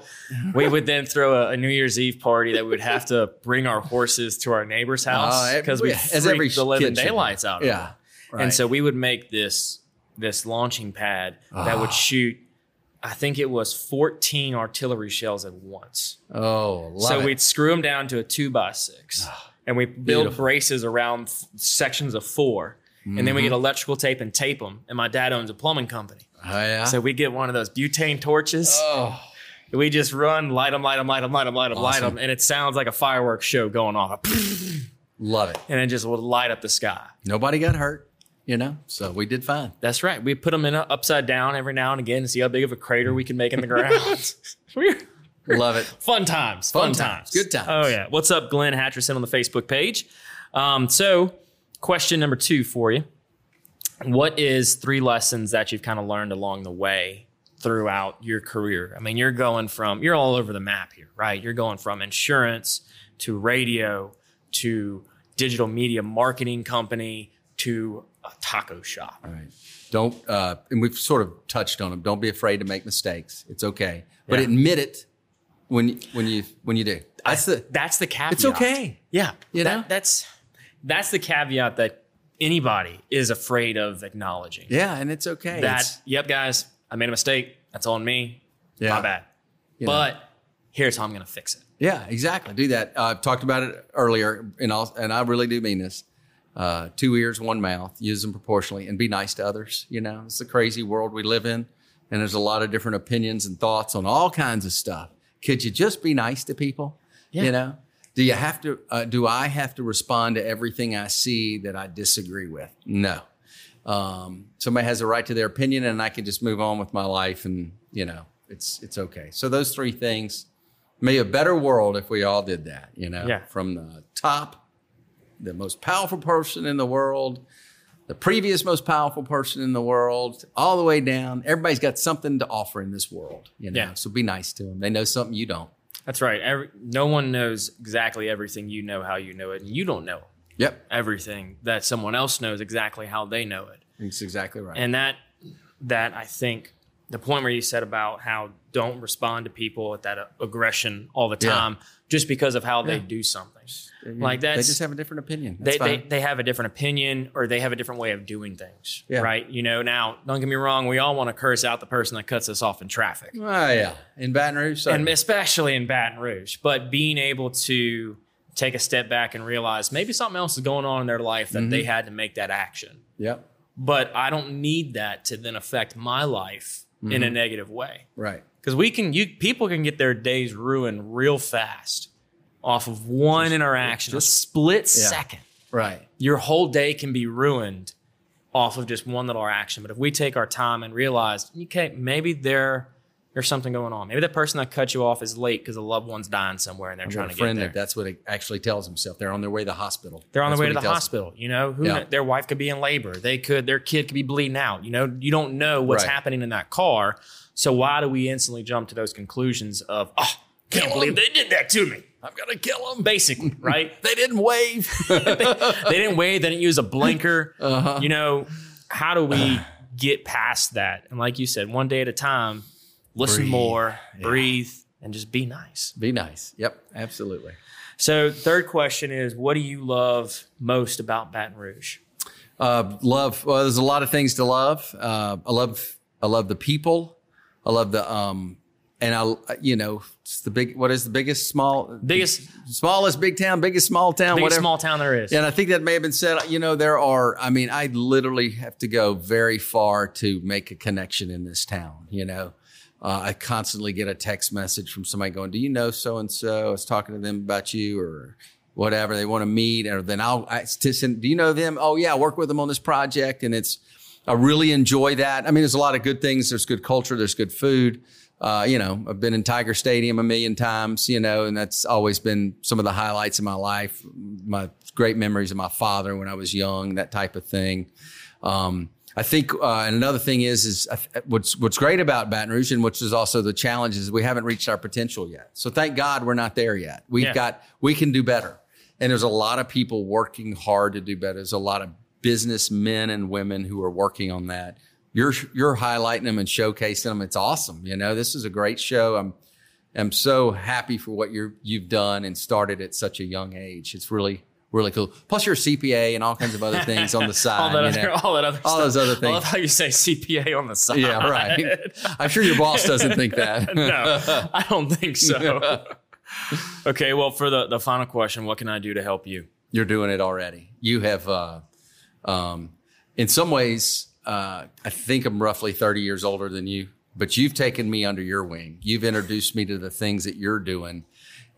we would then throw a, a New Year's Eve party that we would have to bring our horses to our neighbor's house Oh, because we as every the living kid should do. daylights out of Yeah, them. right. And so we would make this this launching pad that Ah. would shoot. I think it was 14 artillery shells at once. Oh, so it. we'd screw them down to a two by six, and we build Beautiful. braces around f- sections of 4 and then we Mm-hmm. get electrical tape and tape them. And my dad owns a plumbing company, oh, yeah. so we get one of those butane torches. oh, We just run, light them, light them, light them, light them, light them, light them, and it sounds like a fireworks show going off, love it. and it just would light up the sky. Nobody got hurt. you know. So we did fine. That's right. We put them in a, upside down every now and again to see how big of a crater we can make in the ground. Love it. fun times. Fun, Fun times. times. Good times. Oh yeah. What's up, Glenn Hatcherson on the Facebook page? Um, so, question number two for you: What is three lessons that you've kind of learned along the way throughout your career? I mean, you're going from you're all over the map here, right? You're going from insurance to radio to digital media marketing company to a taco shop. All right. Don't, uh, and we've sort of touched on them. Don't be afraid to make mistakes. It's okay, but Yeah. admit it when you, when you when you do. That's the. That's the caveat. It's okay. Yeah, You that- know? that's that's the caveat that anybody is afraid of acknowledging. Yeah, and it's okay. That It's- yep, guys, I made a mistake. That's on me. Yeah. My bad. You know. But here's how I'm gonna fix it. Yeah, exactly. Do that. Uh, I've talked about it earlier, and I'll, and I really do mean this. Uh, two ears, one mouth. Use them proportionally, and be nice to others. You know, it's a crazy world we live in, and there's a lot of different opinions and thoughts on all kinds of stuff. Could you just be nice to people? Yeah. You know, do you have to? Uh, do I have to respond to everything I see that I disagree with? No. Um, somebody has a right to their opinion, and I can just move on with my life, and you know, it's it's okay. So those three things May a better world if we all did that, you know, Yeah. from the top, the most powerful person in the world, the previous most powerful person in the world, all the way down. Everybody's got something to offer in this world, you know. Yeah. So be nice to them. They know something you don't. That's right. Every, no one knows exactly everything you know how you know it, and you don't know Yep. everything that someone else knows exactly how they know it. That's exactly right. And that that I think the point where you said about how don't respond to people with that uh, aggression all the Yeah. Just because of how they do something. Like that, they just have a different opinion. they, they, they have a different opinion or they have a different way of doing things. Yeah. Right. You know, now don't get me wrong, we all want to curse out the person that cuts us off in traffic. oh yeah, in Baton Rouge. And especially in Baton Rouge. But being able to take a step back and realize maybe something else is going on in their life that Mm-hmm. they had to make that action. yep. But I don't need that to then affect my life in Mm-hmm. a negative way. Right. Because we can, you people can get their days ruined real fast off of one interaction, a split Yeah. second. Right. Your whole day can be ruined off of just one little action. But if we take our time and realize, okay, maybe there there's something going on. Maybe the person that cut you off is late because a loved one's dying somewhere and they're I've trying to friend get there. that that's what it actually tells himself. They're on their way to the hospital. They're on That's their way to the hospital. You know, who Yeah. their wife could be in labor. They could, their kid could be bleeding out. You know, you don't know what's Right. happening in that car. So why do we instantly jump to those conclusions of, oh, can't Kill believe 'em. they did that to me? I'm gonna kill him. Basically, right? They didn't wave. they didn't wave. They didn't use a blinker. Uh-huh. You know, how do we get past that? And like you said, one day at a time, listen Breathe. more, breathe, and just be nice. Be nice. Yep. Absolutely. So, third question is, what do you love most about Baton Rouge? Uh, love. Well, there's a lot of things to love. Uh, I love. I love the people. I love the. Um, and I, you know, it's the big. What is the biggest small, Biggest, smallest big town, biggest small town, biggest whatever. small town there is. And I think that may have been said. You know, there are. I mean, I literally have to go very far to make a connection in this town. You know, uh, I constantly get a text message from somebody going, "Do you know so and so?" I was talking to them about you or whatever. They want to meet, or then I'll. I, to send, Do you know them? Oh yeah, I work with them on this project, and it's. I really enjoy that. I mean, there's a lot of good things. There's good culture. There's good food. Uh, you know, I've been in Tiger Stadium a million times, you know, and that's always been some of the highlights of my life. My great memories of my father when I was young, that type of thing. Um, I think, uh, and another thing is, is what's what's great about Baton Rouge, and which is also the challenge, is we haven't reached our potential yet. So thank God we're not there yet. We've Yeah. got, we can do better, and there's a lot of people working hard to do better. There's a lot of businessmen and women who are working on that. You're you're highlighting them and showcasing them. It's awesome. You know, this is a great show. I'm I'm so happy for what you're you've done and started at such a young age. It's really really cool. Plus, you're a CPA and all kinds of other things on the side. all that, other, know. all that other All stuff. those other things. I love how you say CPA on the side. Yeah, right. I'm sure your boss doesn't think that. no, I don't think so. okay, well, for the, the final question, what can I do to help you? You're doing it already. You have, uh, um, in some ways, uh, I think I'm roughly 30 years older than you, but you've taken me under your wing. You've introduced me to the things that you're doing.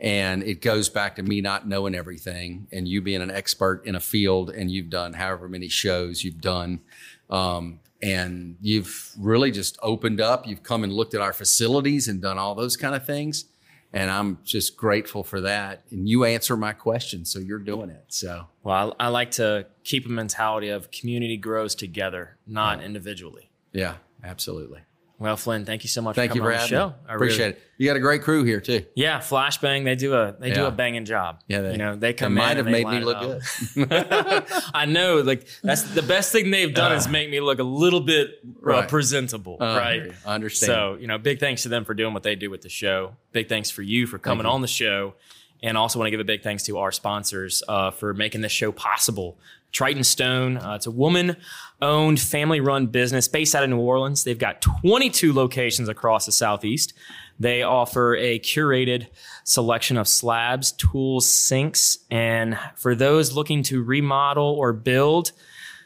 And it goes back to me not knowing everything and you being an expert in a field and you've done however many shows you've done. Um, and you've really just opened up. You've come and looked at our facilities and done all those kind of things. And I'm just grateful for that. And you answer my questions, so you're doing it. So, well, I, I like to keep a mentality of community grows together, not individually. yeah, absolutely. Well, Flynn, thank you so much Thank for you coming for on the show. me. Appreciate it. You got a great crew here too. Yeah, Flashbang, they do a they do a banging job. Yeah, they- you know they come might in have they made me look good. I know, like that's the best thing they've done is make me look a little bit uh, Right. presentable, Uh, right? I understand. So you know, big thanks to them for doing what they do with the show. Big thanks for you for coming you. on the show, and also want to give a big thanks to our sponsors uh, for making this show possible. Triton Stone, uh, it's a woman-owned, family-run business based out of New Orleans. They've got 22 locations across the southeast. They offer a curated selection of slabs, tools, sinks, and for those looking to remodel or build,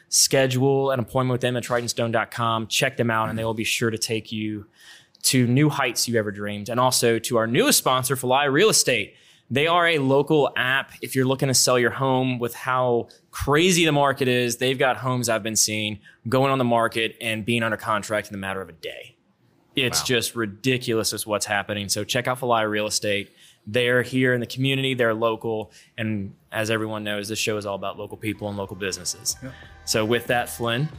schedule an appointment with them at tritonstone.com. Check them out, and they will be sure to take you to new heights you ever dreamed. And also to our newest sponsor, Falaya Real Estate. They are a local app. If you're looking to sell your home with how crazy the market is, they've got homes I've been seeing going on the market and being under contract in the matter of a day. It's Wow. just ridiculous as what's happening. So check out Falaya Real Estate. They're here in the community, they're local. And as everyone knows, this show is all about local people and local businesses. So with that, Flynn,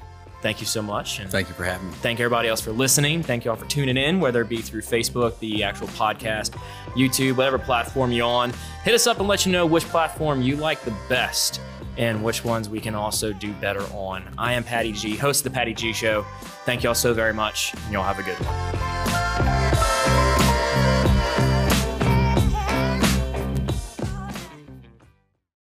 thank you so much. And Thank you for having me. thank everybody else for listening. Thank you all for tuning in, whether it be through Facebook, the actual podcast, YouTube, whatever platform you're on. Hit us up and let you know which platform you like the best and which ones we can also do better on. I am Patty G, host of the Patty G Show. Thank you all so very much, and y'all have a good one.